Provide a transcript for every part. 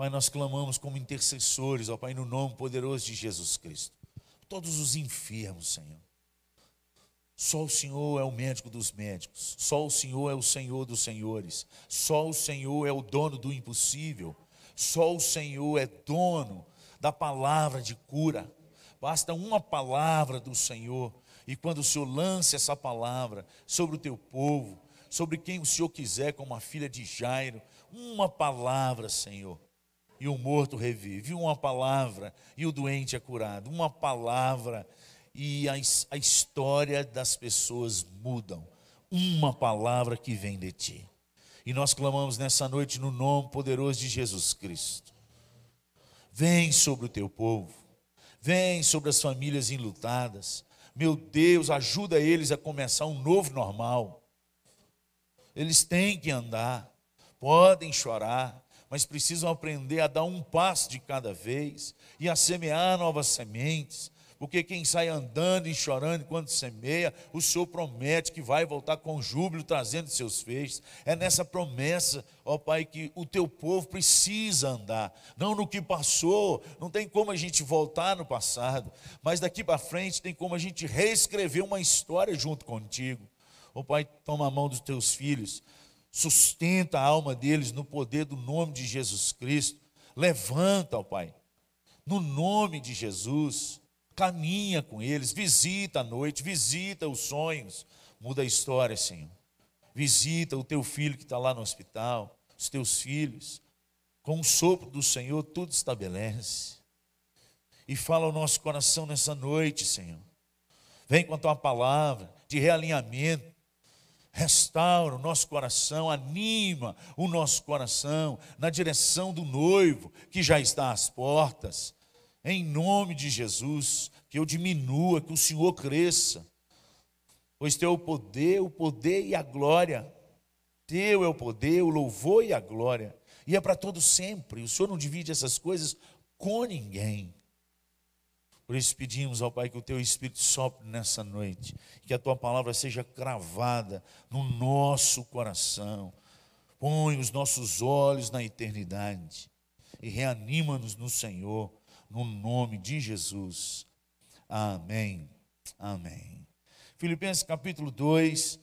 Pai, nós clamamos como intercessores, ó Pai, no nome poderoso de Jesus Cristo. Todos os enfermos, Senhor. Só o Senhor é o médico dos médicos, só o Senhor é o Senhor dos senhores, só o Senhor é o dono do impossível, só o Senhor é dono da palavra de cura. Basta uma palavra do Senhor, e quando o Senhor lança essa palavra sobre o teu povo, sobre quem o Senhor quiser, como a filha de Jairo, uma palavra, Senhor, e o morto revive, uma palavra e o doente é curado, uma palavra e a, a história das pessoas mudam, uma palavra que vem de ti. E nós clamamos nessa noite no nome poderoso de Jesus Cristo. Vem sobre o teu povo, vem sobre as famílias enlutadas. Meu Deus, ajuda eles a começar um novo normal. Eles têm que andar, podem chorar, mas precisam aprender a dar um passo de cada vez e a semear novas sementes. Porque quem sai andando e chorando enquanto semeia, o Senhor promete que vai voltar com júbilo trazendo seus feixes. É nessa promessa, ó Pai, que o teu povo precisa andar. Não no que passou, não tem como a gente voltar no passado, mas daqui para frente tem como a gente reescrever uma história junto contigo. Ó Pai, toma a mão dos teus filhos sustenta a alma deles no poder do nome de Jesus Cristo. Levanta, ó Pai, no nome de Jesus, caminha com eles, visita a noite, visita os sonhos, muda a história, Senhor. Visita o teu filho que está lá no hospital, os teus filhos. Com o sopro do Senhor, tudo estabelece. E fala ao nosso coração nessa noite, Senhor. Vem com a tua palavra de realinhamento, restaura o nosso coração, anima o nosso coração na direção do noivo que já está às portas. Em nome de Jesus, que eu diminua, que o Senhor cresça. Pois teu é o poder, o poder e a glória. Teu é o poder, o louvor e a glória. E é para todo sempre. O Senhor não divide essas coisas com ninguém. Por isso pedimos ao Pai que o teu Espírito sopre nessa noite, que a tua palavra seja cravada no nosso coração. Põe os nossos olhos na eternidade e reanima-nos no Senhor, no nome de Jesus. Amém. Amém. Filipenses capítulo 2,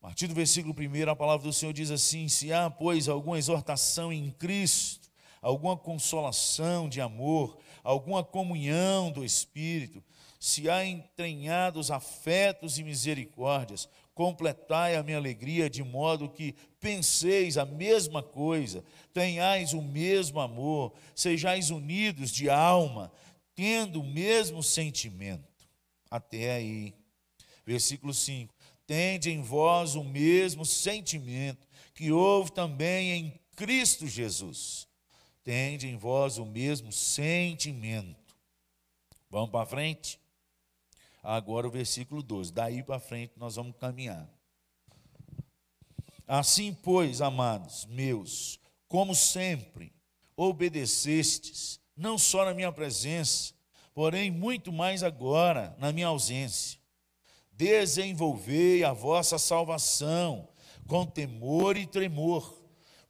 a partir do versículo 1, a palavra do Senhor diz assim: Se há, pois, alguma exortação em Cristo, alguma consolação de amor, alguma comunhão do Espírito, se há entranhados afetos e misericórdias, completai a minha alegria de modo que penseis a mesma coisa, tenhais o mesmo amor, sejais unidos de alma, tendo o mesmo sentimento. Até aí. Versículo 5: Tende em vós o mesmo sentimento que houve também em Cristo Jesus tende em vós o mesmo sentimento. Vamos para frente? Agora o versículo 12. Daí para frente nós vamos caminhar. Assim, pois, amados meus, como sempre, obedecestes, não só na minha presença, porém muito mais agora na minha ausência. Desenvolvei a vossa salvação com temor e tremor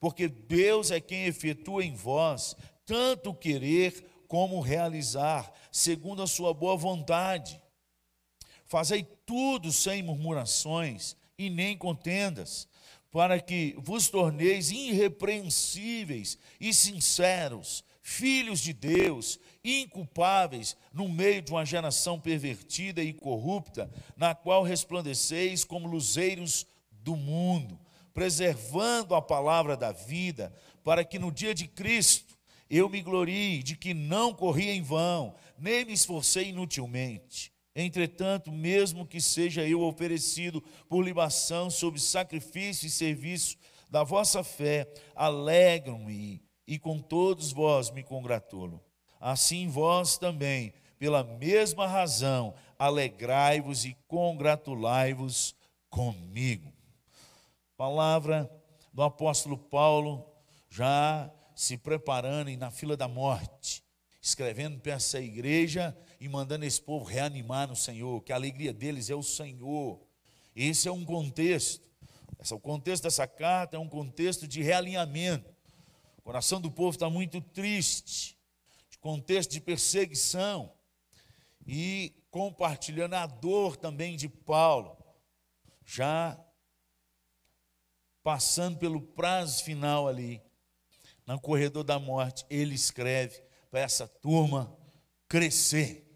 porque Deus é quem efetua em vós tanto querer como realizar, segundo a sua boa vontade. Fazei tudo sem murmurações e nem contendas, para que vos torneis irrepreensíveis e sinceros, filhos de Deus, inculpáveis no meio de uma geração pervertida e corrupta, na qual resplandeceis como luzeiros do mundo preservando a palavra da vida, para que no dia de Cristo eu me glorie de que não corri em vão, nem me esforcei inutilmente. Entretanto, mesmo que seja eu oferecido por libação sob sacrifício e serviço da vossa fé, alegram-me e com todos vós me congratulo. Assim vós também, pela mesma razão, alegrai-vos e congratulai-vos comigo. Palavra do apóstolo Paulo, já se preparando e na fila da morte, escrevendo para essa igreja e mandando esse povo reanimar no Senhor, que a alegria deles é o Senhor. Esse é um contexto. O contexto dessa carta é um contexto de realinhamento. O coração do povo está muito triste, de contexto de perseguição, e compartilhando a dor também de Paulo, já passando pelo prazo final ali, no corredor da morte, ele escreve para essa turma crescer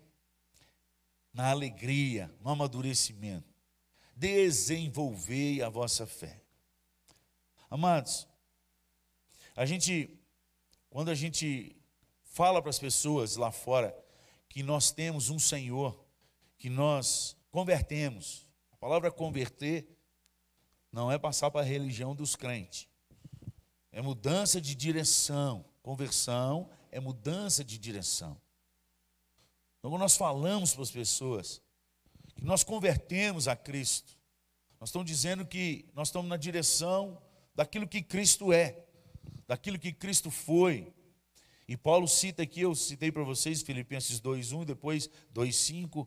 na alegria, no amadurecimento. Desenvolvei a vossa fé. Amados, a gente, quando a gente fala para as pessoas lá fora que nós temos um Senhor, que nós convertemos, a palavra converter não é passar para a religião dos crentes, é mudança de direção. Conversão é mudança de direção. Então, quando nós falamos para as pessoas que nós convertemos a Cristo, nós estamos dizendo que nós estamos na direção daquilo que Cristo é, daquilo que Cristo foi. E Paulo cita aqui, eu citei para vocês, Filipenses 2,1 e depois 2,5,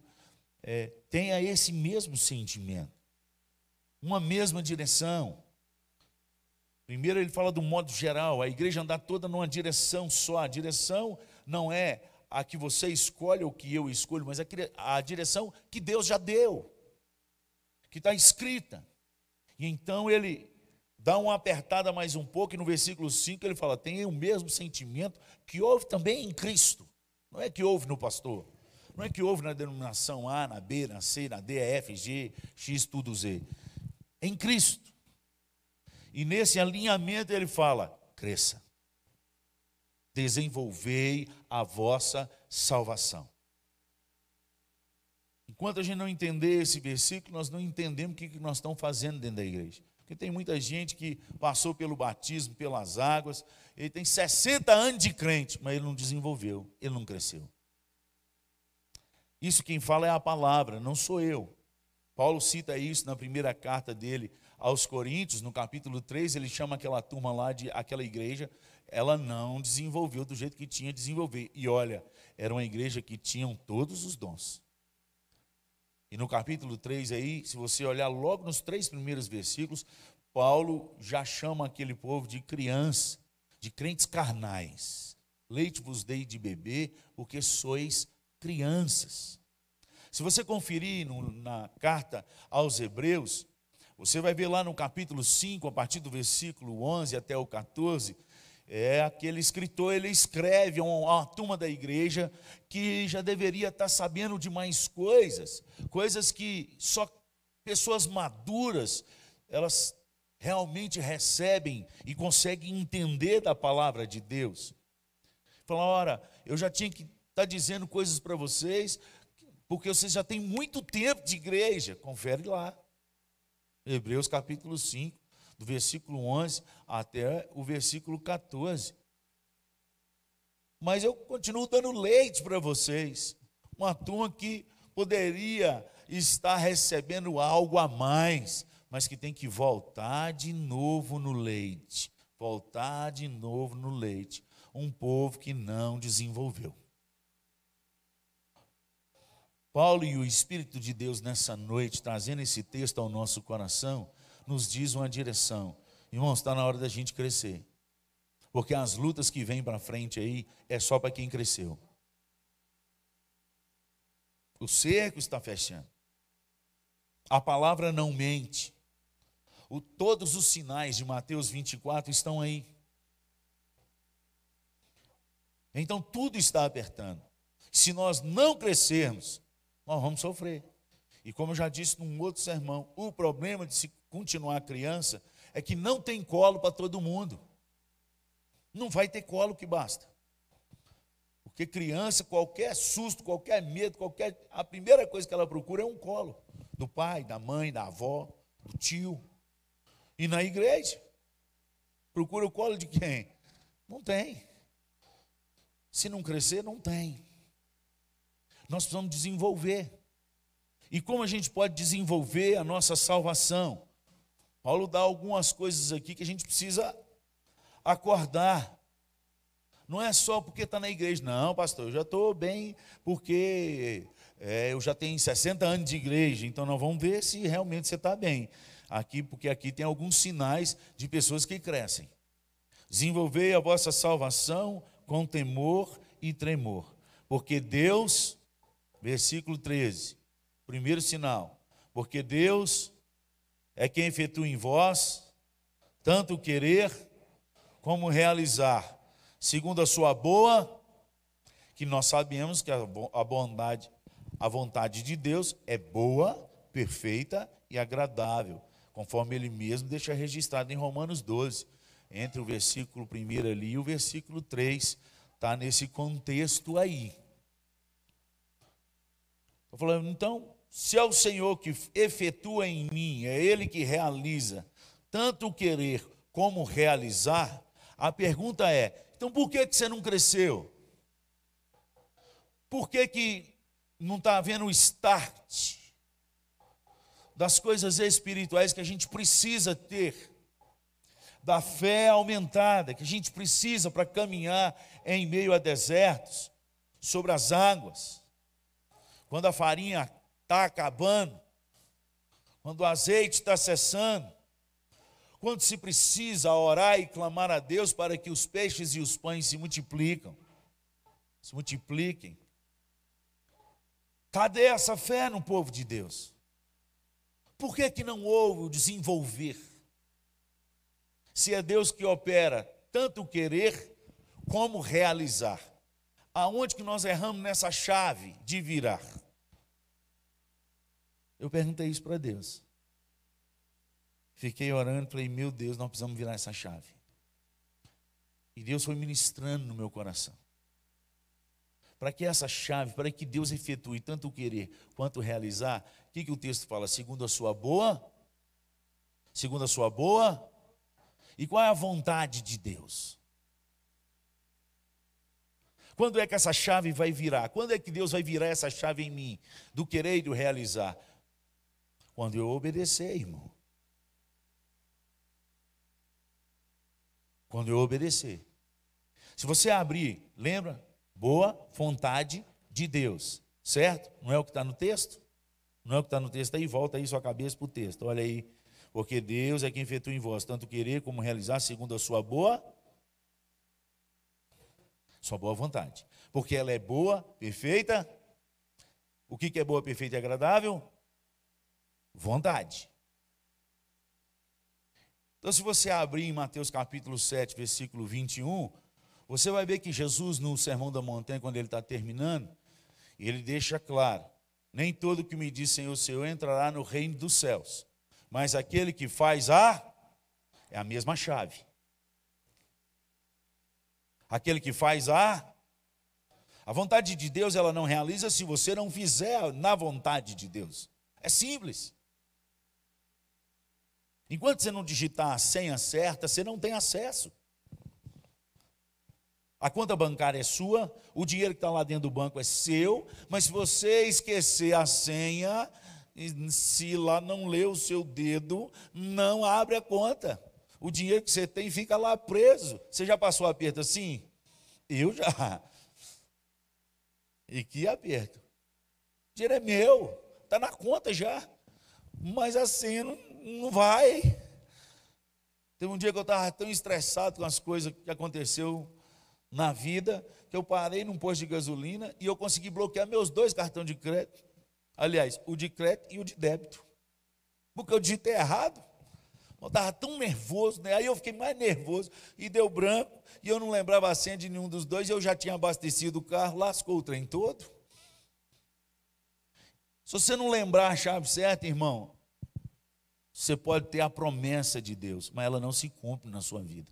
é, tenha esse mesmo sentimento, uma mesma direção. Primeiro ele fala do modo geral, a igreja andar toda numa direção só. A direção não é a que você escolhe ou que eu escolho, mas a direção que Deus já deu, que está escrita. E então ele dá uma apertada mais um pouco, e no versículo 5 ele fala: tem o mesmo sentimento que houve também em Cristo. Não é que houve no pastor, não é que houve na denominação A, na B, na C, na D, F, G, X, tudo Z. Em Cristo. E nesse alinhamento ele fala: cresça desenvolvei a vossa salvação. Enquanto a gente não entender esse versículo, nós não entendemos o que nós estamos fazendo dentro da igreja. Porque tem muita gente que passou pelo batismo, pelas águas, ele tem 60 anos de crente, mas ele não desenvolveu, ele não cresceu. Isso quem fala é a palavra, não sou eu. Paulo cita isso na primeira carta dele aos Coríntios, no capítulo 3, ele chama aquela turma lá de aquela igreja ela não desenvolveu do jeito que tinha de desenvolver. E olha, era uma igreja que tinham todos os dons. E no capítulo 3 aí, se você olhar logo nos três primeiros versículos, Paulo já chama aquele povo de criança, de crentes carnais. Leite vos dei de beber, porque sois crianças. Se você conferir no, na carta aos Hebreus, você vai ver lá no capítulo 5, a partir do versículo 11 até o 14, é aquele escritor, ele escreve a uma turma da igreja que já deveria estar sabendo de mais coisas, coisas que só pessoas maduras, elas realmente recebem e conseguem entender da palavra de Deus. Fala, ora, eu já tinha que estar dizendo coisas para vocês, porque vocês já têm muito tempo de igreja. Confere lá. Hebreus capítulo 5 do versículo 11 até o versículo 14. Mas eu continuo dando leite para vocês. Uma turma que poderia estar recebendo algo a mais, mas que tem que voltar de novo no leite. Voltar de novo no leite. Um povo que não desenvolveu. Paulo e o Espírito de Deus nessa noite, trazendo esse texto ao nosso coração, nos diz uma direção. Irmãos, está na hora da gente crescer. Porque as lutas que vêm para frente aí é só para quem cresceu. O cerco está fechando. A palavra não mente. O, todos os sinais de Mateus 24 estão aí. Então tudo está apertando. Se nós não crescermos, nós vamos sofrer. E como eu já disse num outro sermão, o problema de se continuar criança é que não tem colo para todo mundo. Não vai ter colo que basta. Porque criança, qualquer susto, qualquer medo, qualquer a primeira coisa que ela procura é um colo do pai, da mãe, da avó, do tio. E na igreja, procura o colo de quem? Não tem. Se não crescer, não tem. Nós precisamos desenvolver. E como a gente pode desenvolver a nossa salvação? Paulo dá algumas coisas aqui que a gente precisa acordar. Não é só porque está na igreja, não, pastor, eu já estou bem, porque é, eu já tenho 60 anos de igreja, então nós vamos ver se realmente você está bem. Aqui, porque aqui tem alguns sinais de pessoas que crescem. Desenvolvei a vossa salvação com temor e tremor, porque Deus, versículo 13, primeiro sinal, porque Deus é quem efetua em vós tanto querer como realizar, segundo a sua boa, que nós sabemos que a bondade, a vontade de Deus é boa, perfeita e agradável, conforme ele mesmo deixa registrado em Romanos 12, entre o versículo 1 ali e o versículo 3, está nesse contexto aí. Estou falando, então, se é o Senhor que efetua em mim, é Ele que realiza, tanto o querer como realizar, a pergunta é: então por que, que você não cresceu? Por que, que não está havendo o start das coisas espirituais que a gente precisa ter? Da fé aumentada que a gente precisa para caminhar em meio a desertos, sobre as águas. Quando a farinha está acabando, quando o azeite está cessando, quando se precisa orar e clamar a Deus para que os peixes e os pães se multiplicam, se multipliquem. Cadê essa fé no povo de Deus? Por que, que não houve o desenvolver? Se é Deus que opera tanto querer como realizar. Aonde que nós erramos nessa chave de virar? Eu perguntei isso para Deus. Fiquei orando, falei, meu Deus, nós precisamos virar essa chave. E Deus foi ministrando no meu coração. Para que essa chave, para que Deus efetue tanto o querer quanto o realizar, o que, que o texto fala? Segundo a sua boa, segundo a sua boa, e qual é a vontade de Deus? Quando é que essa chave vai virar? Quando é que Deus vai virar essa chave em mim, do querer e do realizar? Quando eu obedecer, irmão. quando eu obedecer. Se você abrir, lembra? Boa vontade de Deus, certo? Não é o que está no texto? Não é o que está no texto aí? Volta aí sua cabeça para o texto, olha aí. Porque Deus é quem efetua em vós, tanto querer como realizar, segundo a sua boa, sua boa vontade. Porque ela é boa, perfeita. O que é boa, perfeita e agradável? Vontade. Então, se você abrir em Mateus capítulo 7, versículo 21, você vai ver que Jesus, no Sermão da Montanha, quando ele está terminando, ele deixa claro: nem todo que me diz Senhor, Senhor entrará no reino dos céus, mas aquele que faz a, é a mesma chave. Aquele que faz a, a vontade de Deus ela não realiza se você não fizer na vontade de Deus. É simples. Enquanto você não digitar a senha certa, você não tem acesso. A conta bancária é sua, o dinheiro que está lá dentro do banco é seu, mas se você esquecer a senha, se lá não ler o seu dedo, não abre a conta. O dinheiro que você tem fica lá preso. Você já passou aperto assim? Eu já. E que aperto? O dinheiro é meu, está na conta já. Mas a senha não, não vai. Teve um dia que eu estava tão estressado com as coisas que aconteceu na vida, que eu parei num posto de gasolina e eu consegui bloquear meus dois cartões de crédito. Aliás, o de crédito e o de débito. Porque eu digitei errado. Eu estava tão nervoso, né? Aí eu fiquei mais nervoso e deu branco, e eu não lembrava a senha de nenhum dos dois, e eu já tinha abastecido o carro, lascou o trem todo. Se você não lembrar a chave certa, irmão, você pode ter a promessa de Deus, mas ela não se cumpre na sua vida.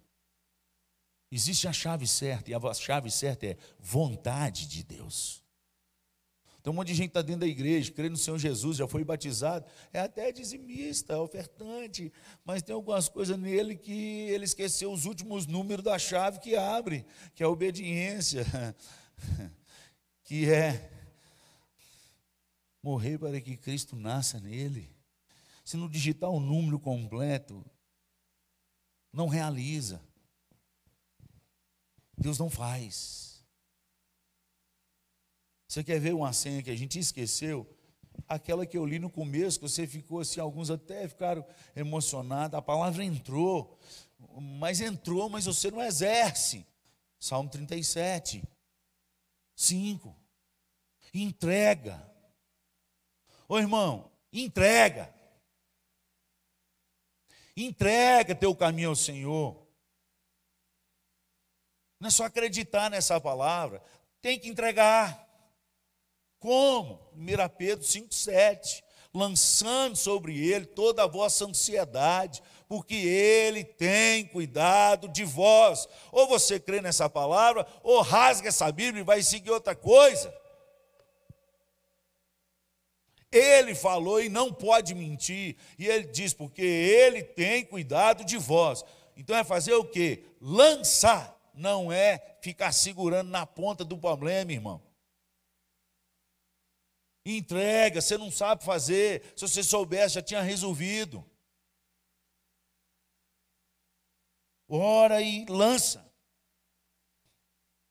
Existe a chave certa, e a chave certa é vontade de Deus. Então, um monte de gente está dentro da igreja, crê no Senhor Jesus, já foi batizado, é até dizimista, ofertante, mas tem algumas coisas nele que ele esqueceu os últimos números da chave que abre, que é a obediência, que é morrer para que Cristo nasça nele se não digitar o número completo, não realiza. Deus não faz. Você quer ver uma senha que a gente esqueceu? Aquela que eu li no começo, que você ficou assim, alguns até ficaram emocionados, a palavra entrou. mas entrou, mas você não exerce. Salmo 37, 5. Entrega. Ô irmão, entrega. Entrega teu caminho ao Senhor. Não é só acreditar nessa palavra, tem que entregar. Como? 1 Pedro 5,7. Lançando sobre ele toda a vossa ansiedade, porque ele tem cuidado de vós. Ou você crê nessa palavra, ou rasga essa Bíblia e vai seguir outra coisa. Ele falou e não pode mentir. E ele diz, porque ele tem cuidado de vós. Então é fazer o quê? Lançar, não é ficar segurando na ponta do problema, irmão. Entrega, você não sabe fazer. Se você soubesse, já tinha resolvido. Ora e lança.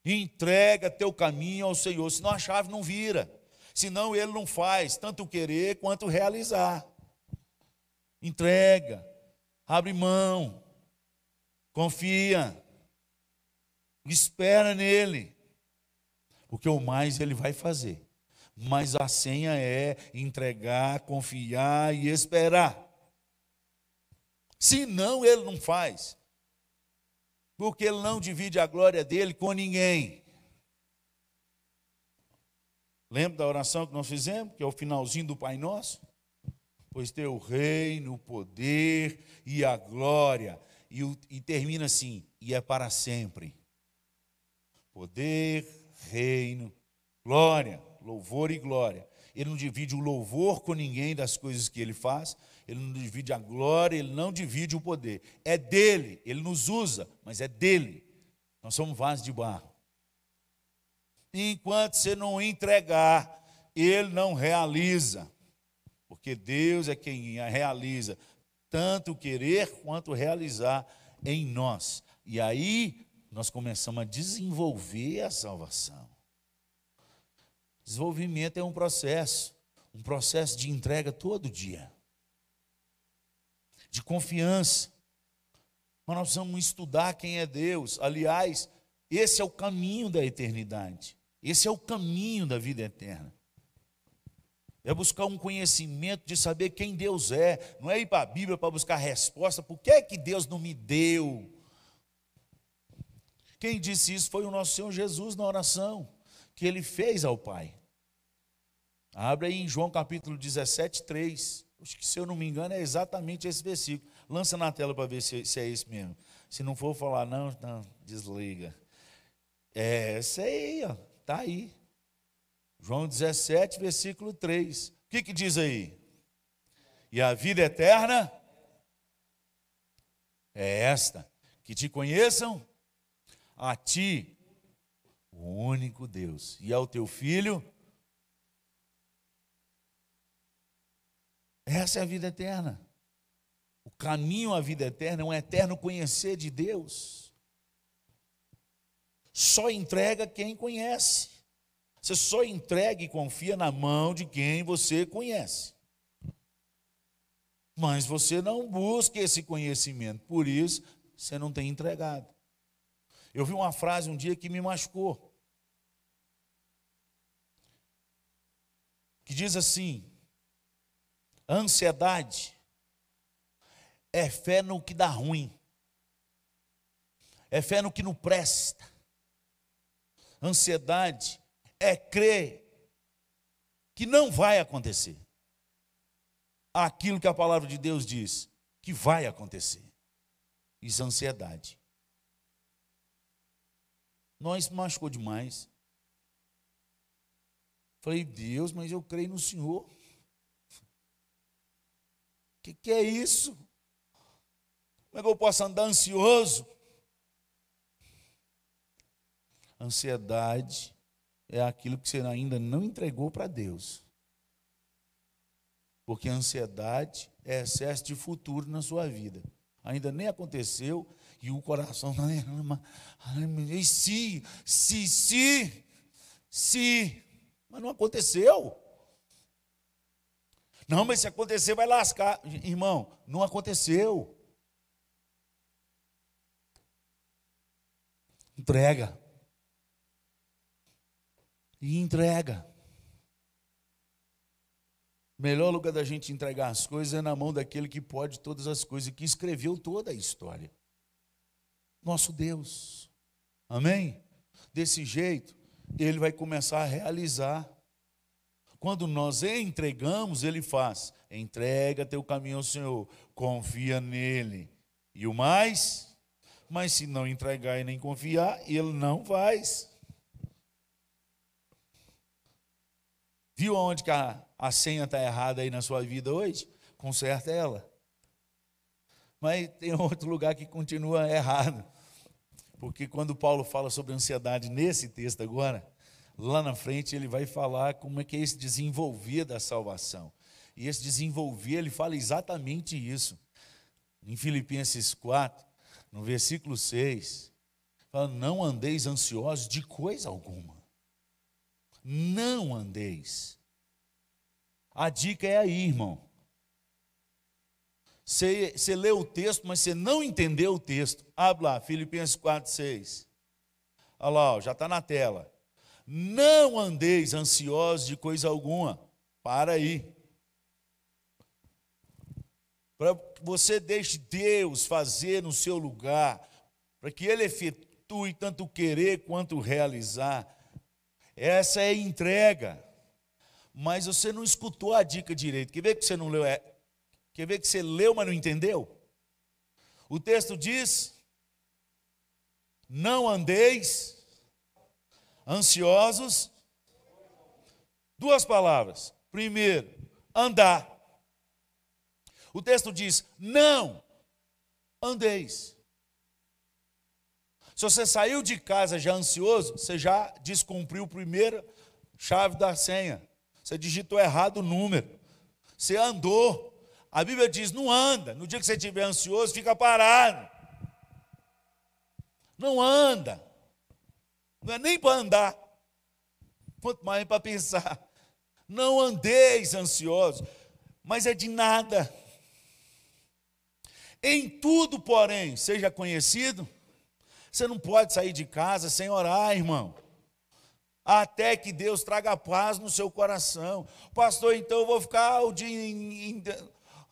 Entrega teu caminho ao Senhor, senão a chave não vira. Senão ele não faz tanto querer quanto realizar. Entrega, abre mão, confia, espera nele, porque o mais ele vai fazer. Mas a senha é entregar, confiar e esperar. Senão ele não faz porque ele não divide a glória dele com ninguém. Lembra da oração que nós fizemos, que é o finalzinho do Pai Nosso? Pois teu reino, o poder e a glória. E, e termina assim, e é para sempre. Poder, reino, glória, louvor e glória. Ele não divide o louvor com ninguém das coisas que ele faz, ele não divide a glória, ele não divide o poder. É dele, ele nos usa, mas é dele. Nós somos vasos de barro. E enquanto você não entregar, ele não realiza. Porque Deus é quem realiza tanto querer quanto realizar em nós. E aí nós começamos a desenvolver a salvação. Desenvolvimento é um processo, um processo de entrega todo dia de confiança. Mas nós vamos estudar quem é Deus. Aliás, esse é o caminho da eternidade. Esse é o caminho da vida eterna. É buscar um conhecimento de saber quem Deus é. Não é ir para a Bíblia para buscar resposta. Por que é que Deus não me deu? Quem disse isso foi o nosso Senhor Jesus na oração que ele fez ao Pai. Abre aí em João capítulo 17, 3. Acho que, se eu não me engano, é exatamente esse versículo. Lança na tela para ver se, se, é esse mesmo. Se não for falar, não, não, desliga. É esse aí, ó. Está aí. João 17, versículo 3. O que, que diz aí? E a vida eterna é esta: que te conheçam a ti, o único Deus, e ao teu filho Essa é a vida eterna. O caminho à vida eterna é um eterno conhecer de Deus. Só entrega quem conhece. Você só entrega e confia na mão de quem você conhece. Mas você não busca esse conhecimento, por isso você não tem entregado. Eu vi uma frase um dia que me machucou. Que diz assim: Ansiedade é fé no que dá ruim, é fé no que não presta. Ansiedade é crer que não vai acontecer aquilo que a palavra de Deus diz que vai acontecer. Isso é ansiedade. Nós machucou demais. Falei, Deus, mas eu creio no Senhor que, que é isso? Como é que eu posso andar ansioso? Ansiedade é aquilo que você ainda não entregou para Deus. Porque ansiedade é excesso de futuro na sua vida. Ainda nem aconteceu e o coração está. E se, se, se, se. Mas não aconteceu. Não, mas se acontecer, vai lascar. Irmão, não aconteceu. Entrega. E entrega. O melhor lugar da gente entregar as coisas é na mão daquele que pode todas as coisas, que escreveu toda a história. Nosso Deus. Amém? Desse jeito, ele vai começar a realizar. Quando nós entregamos, ele faz. Entrega teu caminho ao Senhor, confia nele. E o mais, mas se não entregar e nem confiar, ele não faz. Viu onde que a, a senha está errada aí na sua vida hoje? Conserta ela. Mas tem outro lugar que continua errado. Porque quando Paulo fala sobre ansiedade nesse texto agora, lá na frente ele vai falar como é que é esse desenvolver da salvação. E esse desenvolver, ele fala exatamente isso. Em Filipenses 4, no versículo 6, fala: Não andeis ansiosos de coisa alguma não andeis. A dica é aí, irmão. Você, você leu o texto, mas você não entendeu o texto. Abre lá, Filipenses 4, 6. Olha lá, já está na tela. Não andeis ansiosos de coisa alguma. Para aí. Para você deixe Deus fazer no seu lugar, para que Ele efetue tanto querer quanto realizar. Essa é entrega. Mas você não escutou a dica direito. Quer ver que você não leu? É, quer ver que você leu, mas não entendeu? O texto diz: Não andeis ansiosos. Duas palavras. Primeiro, andar. O texto diz: Não andeis. Se você saiu de casa já ansioso, você já descumpriu a primeira chave da senha. Você digitou errado o número. Você andou. A Bíblia diz: não anda. No dia que você estiver ansioso, fica parado. Não anda. Não é nem para andar. Quanto mais para pensar. Não andeis ansiosos. Mas é de nada. Em tudo, porém, seja conhecido você não pode sair de casa sem orar, irmão. Até que Deus traga paz no seu coração. Pastor, então eu vou ficar o dia,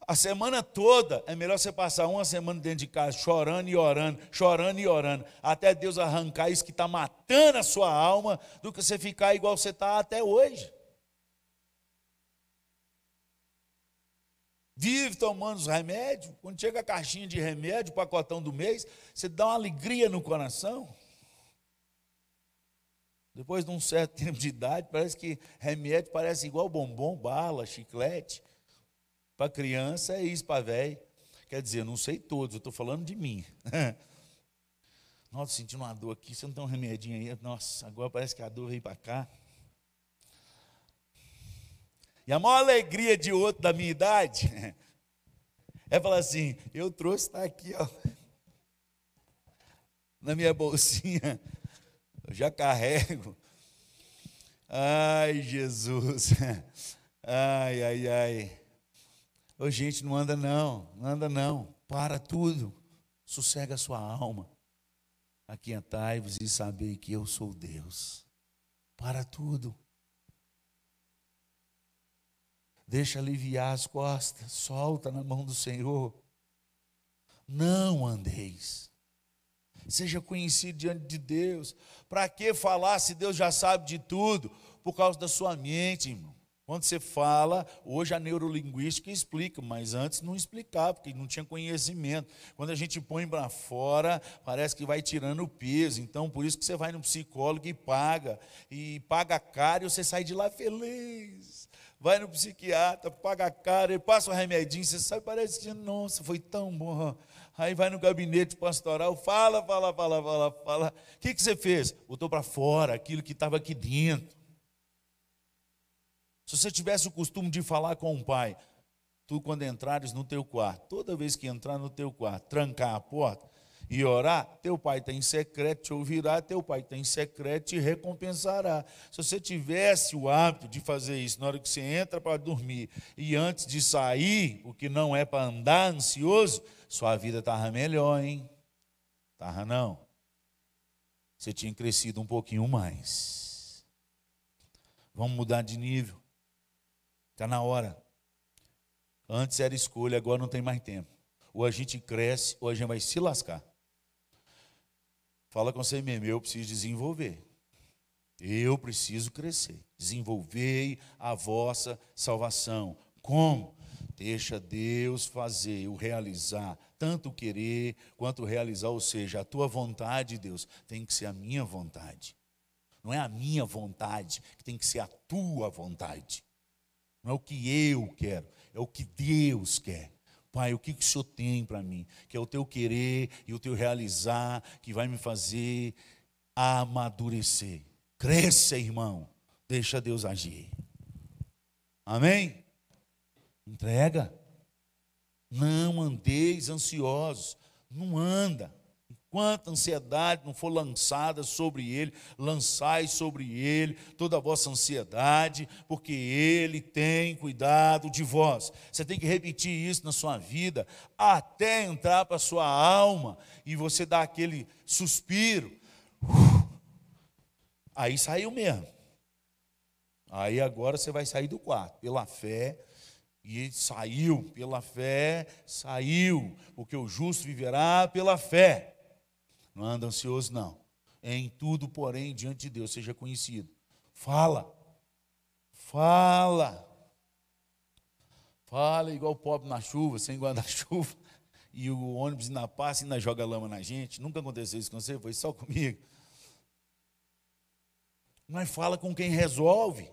a semana toda. É melhor você passar uma semana dentro de casa chorando e orando, chorando e orando, até Deus arrancar isso que está matando a sua alma, do que você ficar igual você está até hoje. Vive tomando os remédios. Quando chega a caixinha de remédio, o pacotão do mês, você dá uma alegria no coração. Depois de um certo tempo de idade, parece que remédio parece igual bombom, bala, chiclete. Para criança é isso, para velho. Quer dizer, não sei todos, eu estou falando de mim. Nossa, sentindo uma dor aqui, você não tem um remedinho aí? Nossa, agora parece que a dor veio para cá. E a maior alegria de outro da minha idade é falar assim: eu trouxe, está aqui, ó, na minha bolsinha, eu já carrego. Ai, Jesus. Ai, ai, ai. Ô, gente, não anda não, não anda não. Para tudo. Sossega a sua alma. Aquietai-vos e sabei que eu sou Deus. Para tudo. Deixa aliviar as costas, solta na mão do Senhor. Não andeis. Seja conhecido diante de Deus. Para que falar se Deus já sabe de tudo? Por causa da sua mente, irmão. Quando você fala, hoje a neurolinguística explica, mas antes não explicava, porque não tinha conhecimento. Quando a gente põe para fora, parece que vai tirando o peso. Então, por isso que você vai no psicólogo e paga, e paga caro e você sai de lá feliz vai no psiquiatra, paga caro, ele passa um remedinho, você sabe, parece que, nossa, foi tão bom. Aí vai no gabinete pastoral, fala, fala, fala, fala, fala. O que, que você fez? Botou para fora aquilo que estava aqui dentro. Se você tivesse o costume de falar com o pai, tu quando entrares no teu quarto, toda vez que entrar no teu quarto, trancar a porta, e orar, teu pai está em secreto, te ouvirá, teu pai está em secreto, te recompensará. Se você tivesse o hábito de fazer isso na hora que você entra para dormir e antes de sair, o que não é para andar ansioso, sua vida estava melhor, hein? Estava não. Você tinha crescido um pouquinho mais. Vamos mudar de nível. Está na hora. Antes era escolha, agora não tem mais tempo. Ou a gente cresce, ou a gente vai se lascar. Fala com você mesmo, eu preciso desenvolver. Eu preciso crescer. Desenvolvei a vossa salvação. Como? Deixa Deus fazer, o realizar, tanto querer quanto realizar, ou seja, a tua vontade, Deus, tem que ser a minha vontade. Não é a minha vontade, que tem que ser a tua vontade. Não é o que eu quero, é o que Deus quer. Pai, o que, o Senhor tem para mim? Que é o teu querer e o teu realizar que vai me fazer amadurecer. Cresça, irmão. Deixa Deus agir. Amém? Entrega. Não andeis ansiosos. Não anda. Enquanto a ansiedade não for lançada sobre ele, lançai sobre ele toda a vossa ansiedade, porque ele tem cuidado de vós. Você tem que repetir isso na sua vida até entrar para a sua alma e você dar aquele suspiro. Aí saiu mesmo. Aí agora você vai sair do quarto pela fé e saiu pela fé, saiu, porque o justo viverá pela fé. Não anda ansioso, não. Em tudo, porém, diante de Deus, seja conhecido. Fala. Fala. Fala igual o pobre na chuva, sem guarda-chuva. E o ônibus ainda passa e ainda joga lama na gente. Nunca aconteceu isso com você, foi só comigo. Mas fala com quem resolve.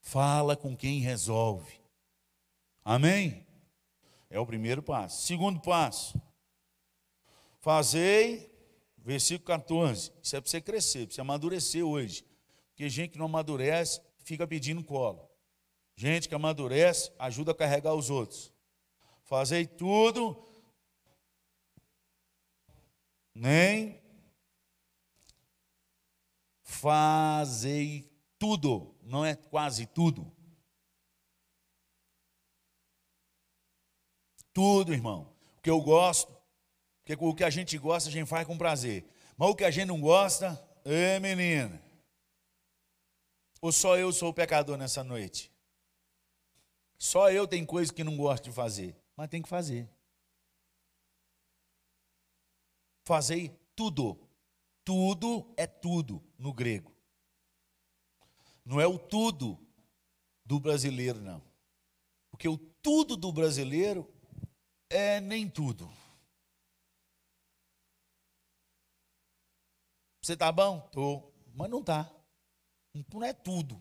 Fala com quem resolve. Amém? É o primeiro passo. Segundo passo. Fazei, versículo 14. Isso é para você crescer, para você amadurecer hoje. Porque gente que não amadurece fica pedindo colo. Gente que amadurece ajuda a carregar os outros. Fazei tudo, nem fazei tudo, não é quase tudo. Tudo, irmão. O que eu gosto, porque o que a gente gosta, a gente faz com prazer. Mas o que a gente não gosta, é menina. Ou só eu sou o pecador nessa noite? Só eu tenho coisa que não gosto de fazer, mas tem que fazer. Fazei tudo. Tudo é tudo no grego. Não é o tudo do brasileiro, não. Porque o tudo do brasileiro é nem tudo. Você está bom? Tô, mas não está. Não é tudo.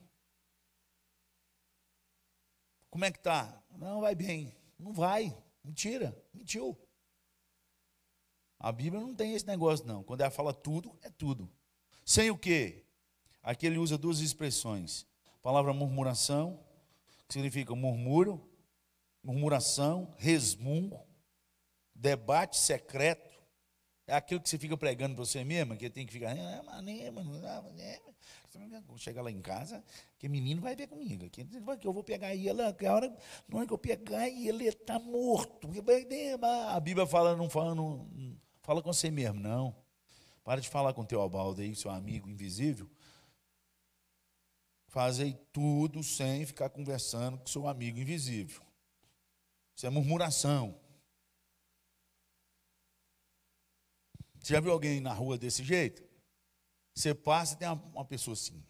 Como é que tá? Não vai bem. Não vai. Mentira. Mentiu. A Bíblia não tem esse negócio não. Quando ela fala tudo, é tudo. Sem o quê? Aqui ele usa duas expressões. A palavra murmuração, que significa murmúrio, murmuração, resmungo, debate secreto. É aquilo que você fica pregando para você mesmo, que tem que ficar. Chega lá em casa, que menino vai ver comigo. Que eu vou pegar ele, que a hora, na hora que eu pegar ele está morto. A Bíblia fala, não fala, não, fala com você mesmo, não. Para de falar com teu Abaldo aí, seu amigo invisível. Fazei tudo sem ficar conversando com seu amigo invisível. Isso é murmuração. Você já viu alguém na rua desse jeito? Você passa e tem uma, uma pessoa assim.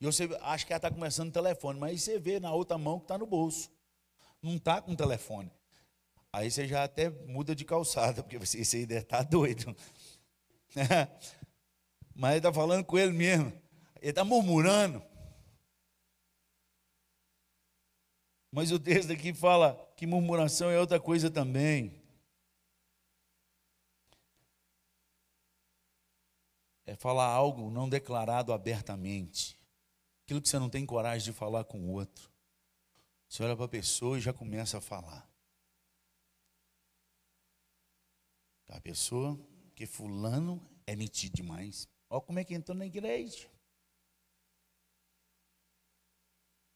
E você acha que ela está conversando no telefone, mas aí você vê na outra mão que está no bolso. Não está com o telefone. Aí você já até muda de calçada, porque você, você deve estar tá doido. mas ele está falando com ele mesmo. Ele está murmurando. Mas o texto aqui fala que murmuração é outra coisa também. É falar algo não declarado abertamente. Aquilo que você não tem coragem de falar com o outro. Você olha para a pessoa e já começa a falar. A pessoa, que fulano é metido demais. Olha como é que entrou na igreja.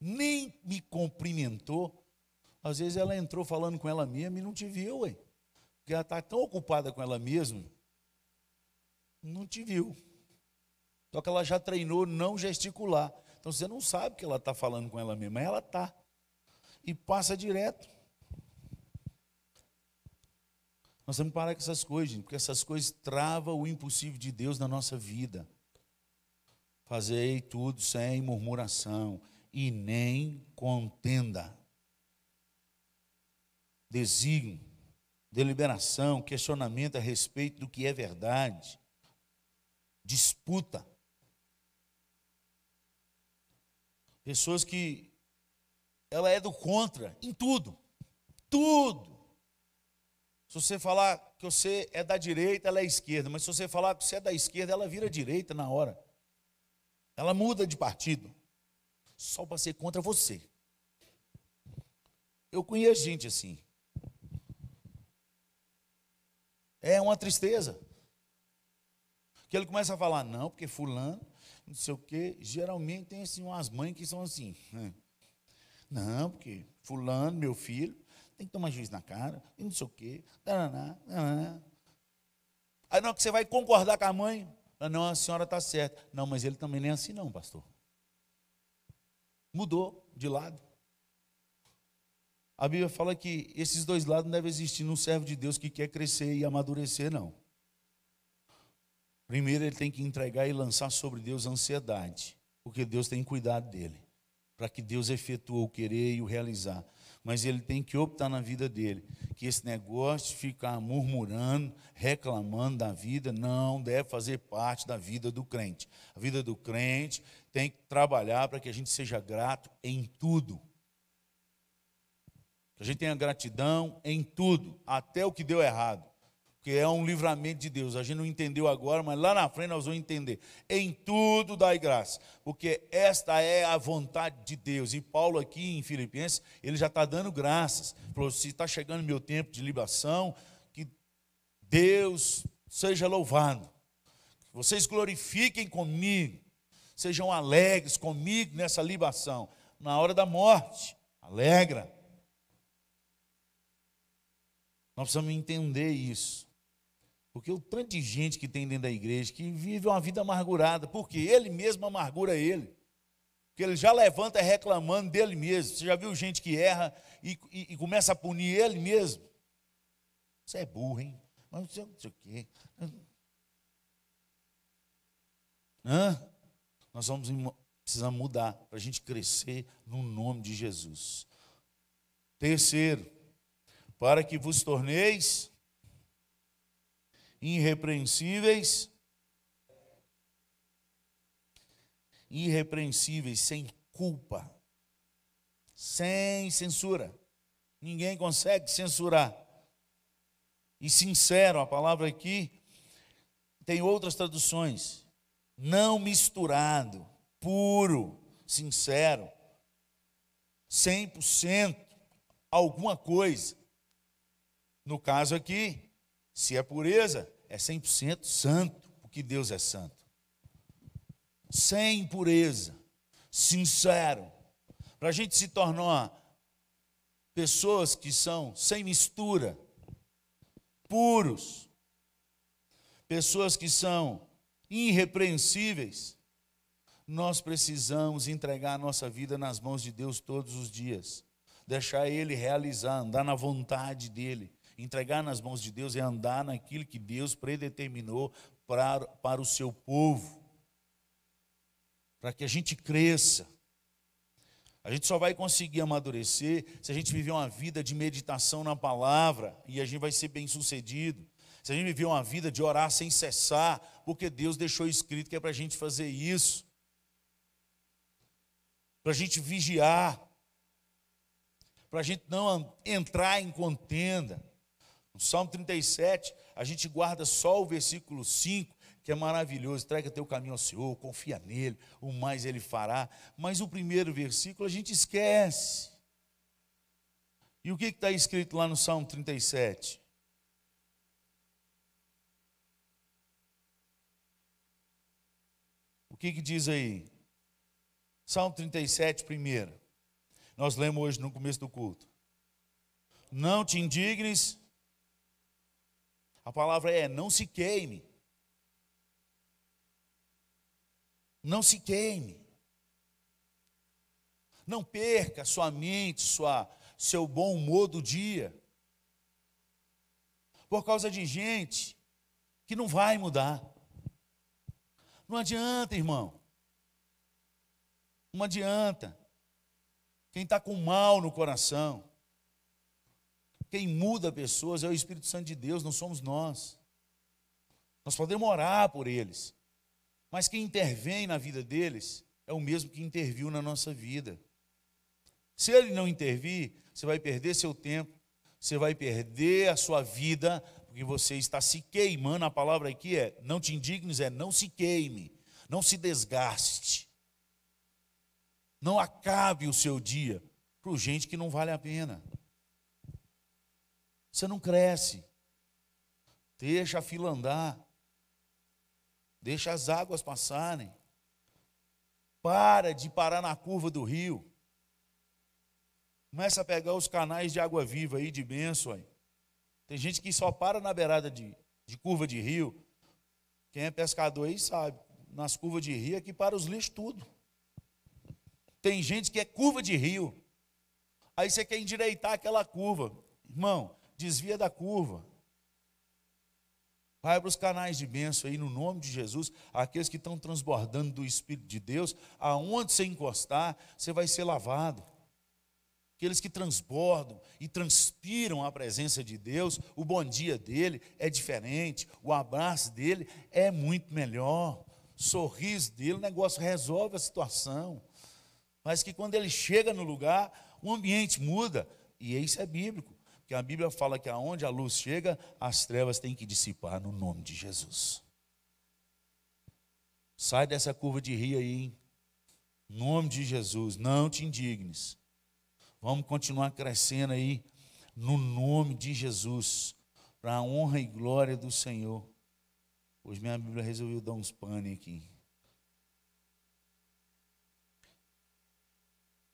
nem me cumprimentou. Às vezes ela entrou falando com ela mesma e não te viu, ué. Porque ela está tão ocupada com ela mesma não te viu. Só que ela já treinou não gesticular. Então você não sabe que ela está falando com ela mesma, mas ela está. E passa direto. Nós temos que parar com essas coisas, porque essas coisas travam o impossível de Deus na nossa vida. Fazei tudo sem murmuração e nem contenda. Desígnio, deliberação, questionamento a respeito do que é verdade, disputa. Pessoas que ela é do contra em tudo. Tudo. Se você falar que você é da direita, ela é esquerda, mas se você falar que você é da esquerda, ela vira direita na hora. Ela muda de partido. Só para ser contra você. Eu conheço gente assim. É uma tristeza. Que ele começa a falar, não, porque fulano, não sei o quê. Geralmente tem assim, umas mães que são assim. Né? Não, porque fulano, meu filho, tem que tomar juiz na cara, e não sei o quê. Taraná, taraná. Aí não que você vai concordar com a mãe, não, a senhora está certa. Não, mas ele também nem é assim não, pastor. Mudou de lado. A Bíblia fala que esses dois lados não devem existir num servo de Deus que quer crescer e amadurecer, não. Primeiro, ele tem que entregar e lançar sobre Deus ansiedade, porque Deus tem cuidado dele, para que Deus efetue o querer e o realizar. Mas ele tem que optar na vida dele, que esse negócio de ficar murmurando, reclamando da vida, não deve fazer parte da vida do crente. A vida do crente tem que trabalhar para que a gente seja grato em tudo. Que a gente tenha gratidão em tudo, até o que deu errado que é um livramento de Deus. A gente não entendeu agora, mas lá na frente nós vamos entender. Em tudo dai graça, porque esta é a vontade de Deus. E Paulo aqui em Filipenses, ele já está dando graças. Falou, se está chegando meu tempo de libação, que Deus seja louvado. Que vocês glorifiquem comigo, sejam alegres comigo nessa libação. Na hora da morte, alegra. Nós precisamos entender isso. Porque o tanto de gente que tem dentro da igreja que vive uma vida amargurada, porque ele mesmo amargura ele. Porque ele já levanta reclamando dele mesmo. Você já viu gente que erra e, e, e começa a punir ele mesmo? Você é burro, hein? Mas não sei, não sei o quê. Hã? Nós vamos precisamos mudar para a gente crescer no nome de Jesus. Terceiro, para que vos torneis irrepreensíveis, irrepreensíveis, sem culpa, sem censura. Ninguém consegue censurar. E sincero, a palavra aqui tem outras traduções. Não misturado, puro, sincero, 100%, alguma coisa. No caso aqui, se é pureza, é 100% santo, porque Deus é santo. Sem impureza, sincero. Para a gente se tornar pessoas que são sem mistura, puros, pessoas que são irrepreensíveis, nós precisamos entregar a nossa vida nas mãos de Deus todos os dias, deixar Ele realizar, andar na vontade dEle, Entregar nas mãos de Deus é andar naquilo que Deus predeterminou para, para o seu povo, para que a gente cresça. A gente só vai conseguir amadurecer se a gente viver uma vida de meditação na palavra e a gente vai ser bem sucedido. Se a gente viver uma vida de orar sem cessar, porque Deus deixou escrito que é para a gente fazer isso, para a gente vigiar, para a gente não entrar em contenda. No Salmo 37, a gente guarda só o versículo 5, que é maravilhoso. Entrega teu caminho ao Senhor, confia nele, o mais ele fará. Mas o primeiro versículo a gente esquece. E o que está escrito lá no Salmo 37? O que, que diz aí? Salmo 37, primeiro. Nós lemos hoje no começo do culto. Não te indignes a palavra é: não se queime. Não se queime. Não perca sua mente, sua, seu bom humor do dia. Por causa de gente que não vai mudar. Não adianta, irmão. Não adianta. Quem está com mal no coração, quem muda pessoas é o Espírito Santo de Deus, não somos nós. Nós podemos orar por eles, mas quem intervém na vida deles é o mesmo que interviu na nossa vida. Se ele não intervir, você vai perder seu tempo, você vai perder a sua vida, porque você está se queimando. A palavra aqui é: não te indignes, é não se queime, não se desgaste. Não acabe o seu dia por gente que não vale a pena. Você não cresce. Deixa a fila andar. Deixa as águas passarem. Para de parar na curva do rio. Começa a pegar os canais de água viva aí, de bênção aí. Tem gente que só para na beirada de, de curva de rio. Quem é pescador aí sabe. Nas curvas de rio é que para os lixos tudo. Tem gente que é curva de rio. Aí você quer endireitar aquela curva. Irmão, desvia da curva. Vai para os canais de bênção aí, no nome de Jesus. Aqueles que estão transbordando do Espírito de Deus, aonde você encostar, você vai ser lavado. Aqueles que transbordam e transpiram a presença de Deus, o bom dia dele é diferente, o abraço dele é muito melhor, o sorriso dele, o negócio resolve a situação mas que quando ele chega no lugar, o ambiente muda. E isso é bíblico, porque a Bíblia fala que aonde a luz chega, as trevas têm que dissipar no nome de Jesus. Sai dessa curva de rio aí, hein? Em nome de Jesus, não te indignes. Vamos continuar crescendo aí, no nome de Jesus, para a honra e glória do Senhor. Hoje minha Bíblia resolveu dar uns panes aqui.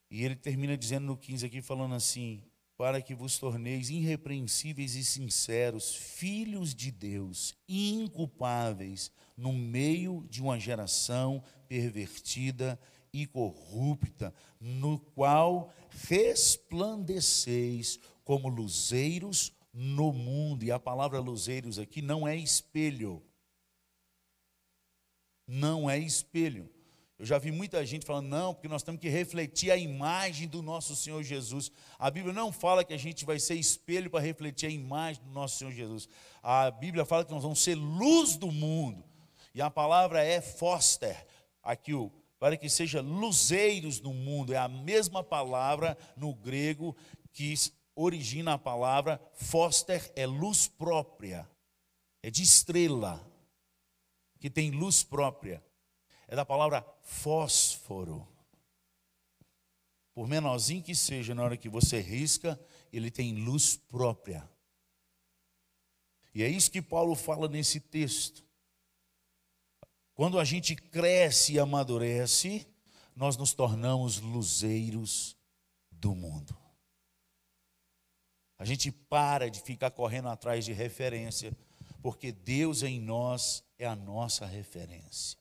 E ele termina dizendo no 15 aqui, falando assim: para que vos torneis irrepreensíveis e sinceros, filhos de Deus, inculpáveis, no meio de uma geração pervertida e corrupta, no qual resplandeceis como luzeiros no mundo. E a palavra luzeiros aqui não é espelho. Não é espelho. Eu já vi muita gente falando, não, porque nós temos que refletir a imagem do nosso Senhor Jesus. A Bíblia não fala que a gente vai ser espelho para refletir a imagem do nosso Senhor Jesus. A Bíblia fala que nós vamos ser luz do mundo. E a palavra é foster, aqui o para que seja luzeiros no mundo. É a mesma palavra no grego que origina a palavra foster, é luz própria. É de estrela, que tem luz própria é da palavra fósforo. Por menorzinho que seja, na hora que você risca, ele tem luz própria. E é isso que Paulo fala nesse texto. Quando a gente cresce e amadurece, nós nos tornamos luzeiros do mundo. A gente para de ficar correndo atrás de referência, porque Deus em nós é a nossa referência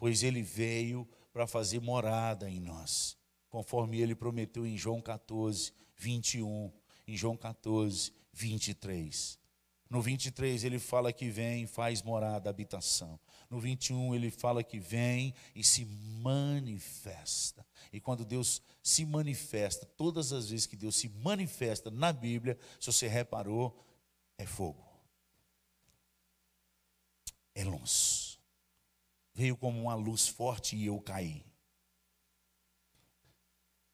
pois ele veio para fazer morada em nós, conforme ele prometeu em João 14, 21, em João 14, 23. No 23 ele fala que vem, faz morada, habitação. No 21 ele fala que vem e se manifesta. E quando Deus se manifesta, todas as vezes que Deus se manifesta na Bíblia, se você reparou, é fogo. É luz veio como uma luz forte e eu caí.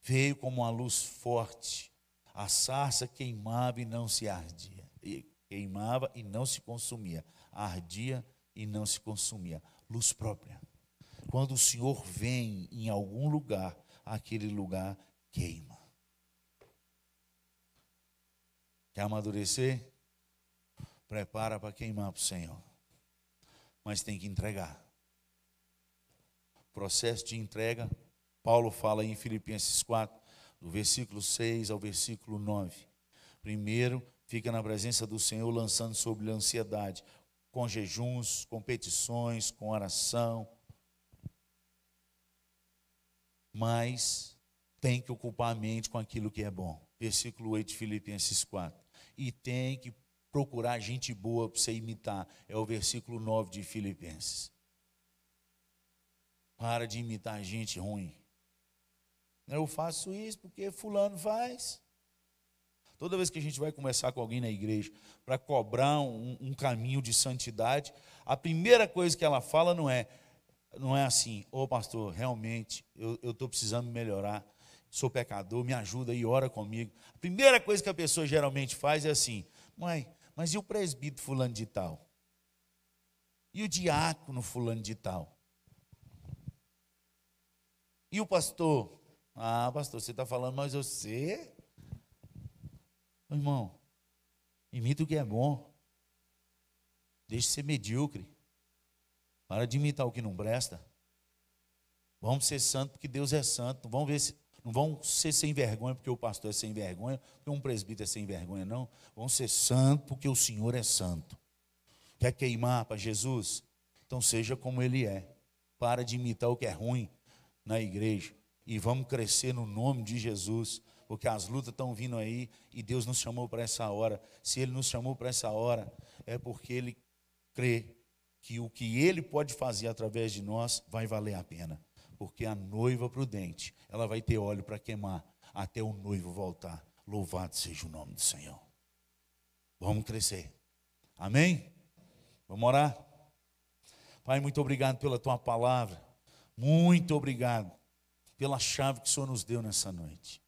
Veio como uma luz forte. A sarça queimava e não se ardia. Queimava e não se consumia. Ardia e não se consumia. Luz própria. Quando o Senhor vem em algum lugar, aquele lugar queima. Quer amadurecer? Prepara para queimar para o Senhor. Mas tem que entregar processo de entrega. Paulo fala em Filipenses 4, do versículo 6 ao versículo 9. Primeiro, fica na presença do Senhor, lançando sobre a ansiedade, com jejuns, com petições, com oração, mas tem que ocupar a mente com aquilo que é bom. Versículo 8 de Filipenses 4. E tem que procurar gente boa para você imitar. É o versículo 9 de Filipenses. Para de imitar gente ruim. Eu faço isso porque fulano faz. Toda vez que a gente vai conversar com alguém na igreja para cobrar um, um, caminho de santidade, a primeira coisa que ela fala não é, não é assim, ô oh, pastor, realmente eu estou precisando melhorar, sou pecador, me ajuda e ora comigo. A primeira coisa que a pessoa geralmente faz é assim, mãe, mas e o presbítero fulano de tal? E o diácono fulano de tal? E o pastor? Ah, pastor, você está falando, mas você Irmão, imita o que é bom. Deixe de ser medíocre. Para de imitar o que não presta. Vamos ser santos porque Deus é santo. Não vão, ver se, não vão ser sem vergonha porque o pastor é sem vergonha, porque um presbítero é sem vergonha, não. Vão ser santos porque o Senhor é santo. Quer queimar para Jesus? Então seja como Ele é. Para de imitar o que é ruim na igreja. E vamos crescer no nome de Jesus porque as lutas estão vindo aí e Deus nos chamou para essa hora. Se Ele nos chamou para essa hora, é porque Ele crê que o que Ele pode fazer através de nós vai valer a pena. Porque a noiva prudente, ela vai ter óleo para queimar até o noivo voltar. Louvado seja o nome do Senhor. Vamos crescer. Amém? Vamos orar? Pai, muito obrigado pela tua palavra. Muito obrigado pela chave que o Senhor nos deu nessa noite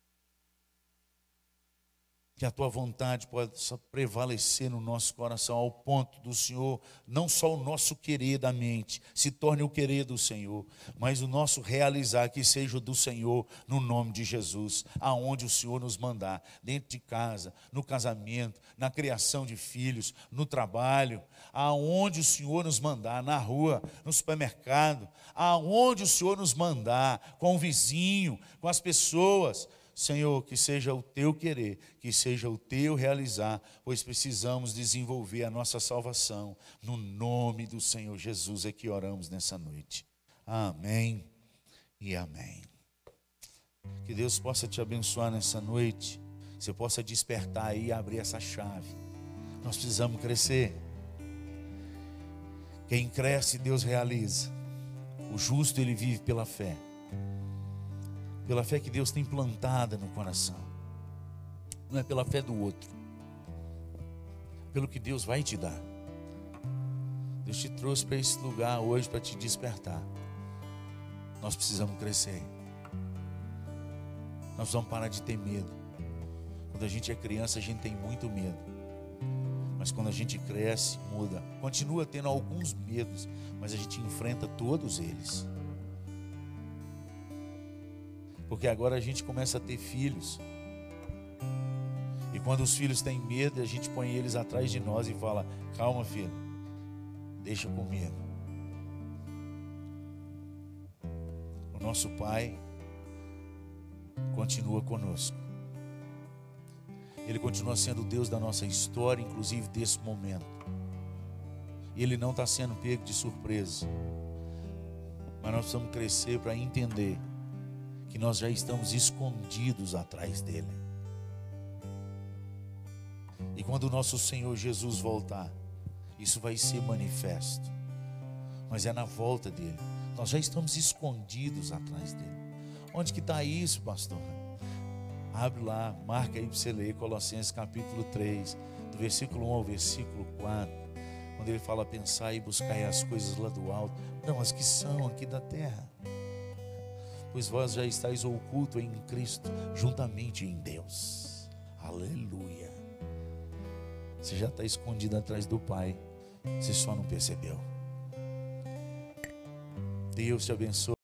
que a tua vontade possa prevalecer no nosso coração, ao ponto do Senhor, não só o nosso querer da mente se torne o querer do Senhor, mas o nosso realizar que seja do Senhor, no nome de Jesus, aonde o Senhor nos mandar, dentro de casa, no casamento, na criação de filhos, no trabalho, aonde o Senhor nos mandar, na rua, no supermercado, aonde o Senhor nos mandar, com o vizinho, com as pessoas, Senhor, que seja o teu querer, que seja o teu realizar, pois precisamos desenvolver a nossa salvação. No nome do Senhor Jesus é que oramos nessa noite. Amém e amém. Que Deus possa te abençoar nessa noite. Você possa despertar e abrir essa chave. Nós precisamos crescer. Quem cresce, Deus realiza. O justo, ele vive pela fé pela fé que Deus tem plantada no coração, não é pela fé do outro, pelo que Deus vai te dar. Deus te trouxe para esse lugar hoje para te despertar. Nós precisamos crescer. Nós precisamos parar de ter medo. Quando a gente é criança, a gente tem muito medo. Mas quando a gente cresce, muda. Continua tendo alguns medos, mas a gente enfrenta todos eles. Porque agora a gente começa a ter filhos. E quando os filhos têm medo, a gente põe eles atrás de nós e fala: Calma, filho, deixa comigo. O nosso Pai continua conosco. Ele continua sendo Deus da nossa história, inclusive desse momento. E Ele não está sendo pego de surpresa. Mas nós precisamos crescer para entender que nós já estamos escondidos atrás dele. E quando o nosso Senhor Jesus voltar, isso vai ser manifesto. Mas é na volta dele. Nós já estamos escondidos atrás dele. Onde que está isso, pastor? Abre lá, marca aí para você ler Colossenses capítulo 3, do versículo 1 ao versículo 4. Quando ele fala pensar e buscar as coisas lá do alto, não as que são aqui da terra pois vós já estáis oculto em Cristo, juntamente em Deus. Aleluia. Você já está escondido atrás do Pai, você só não percebeu. Deus te abençoe.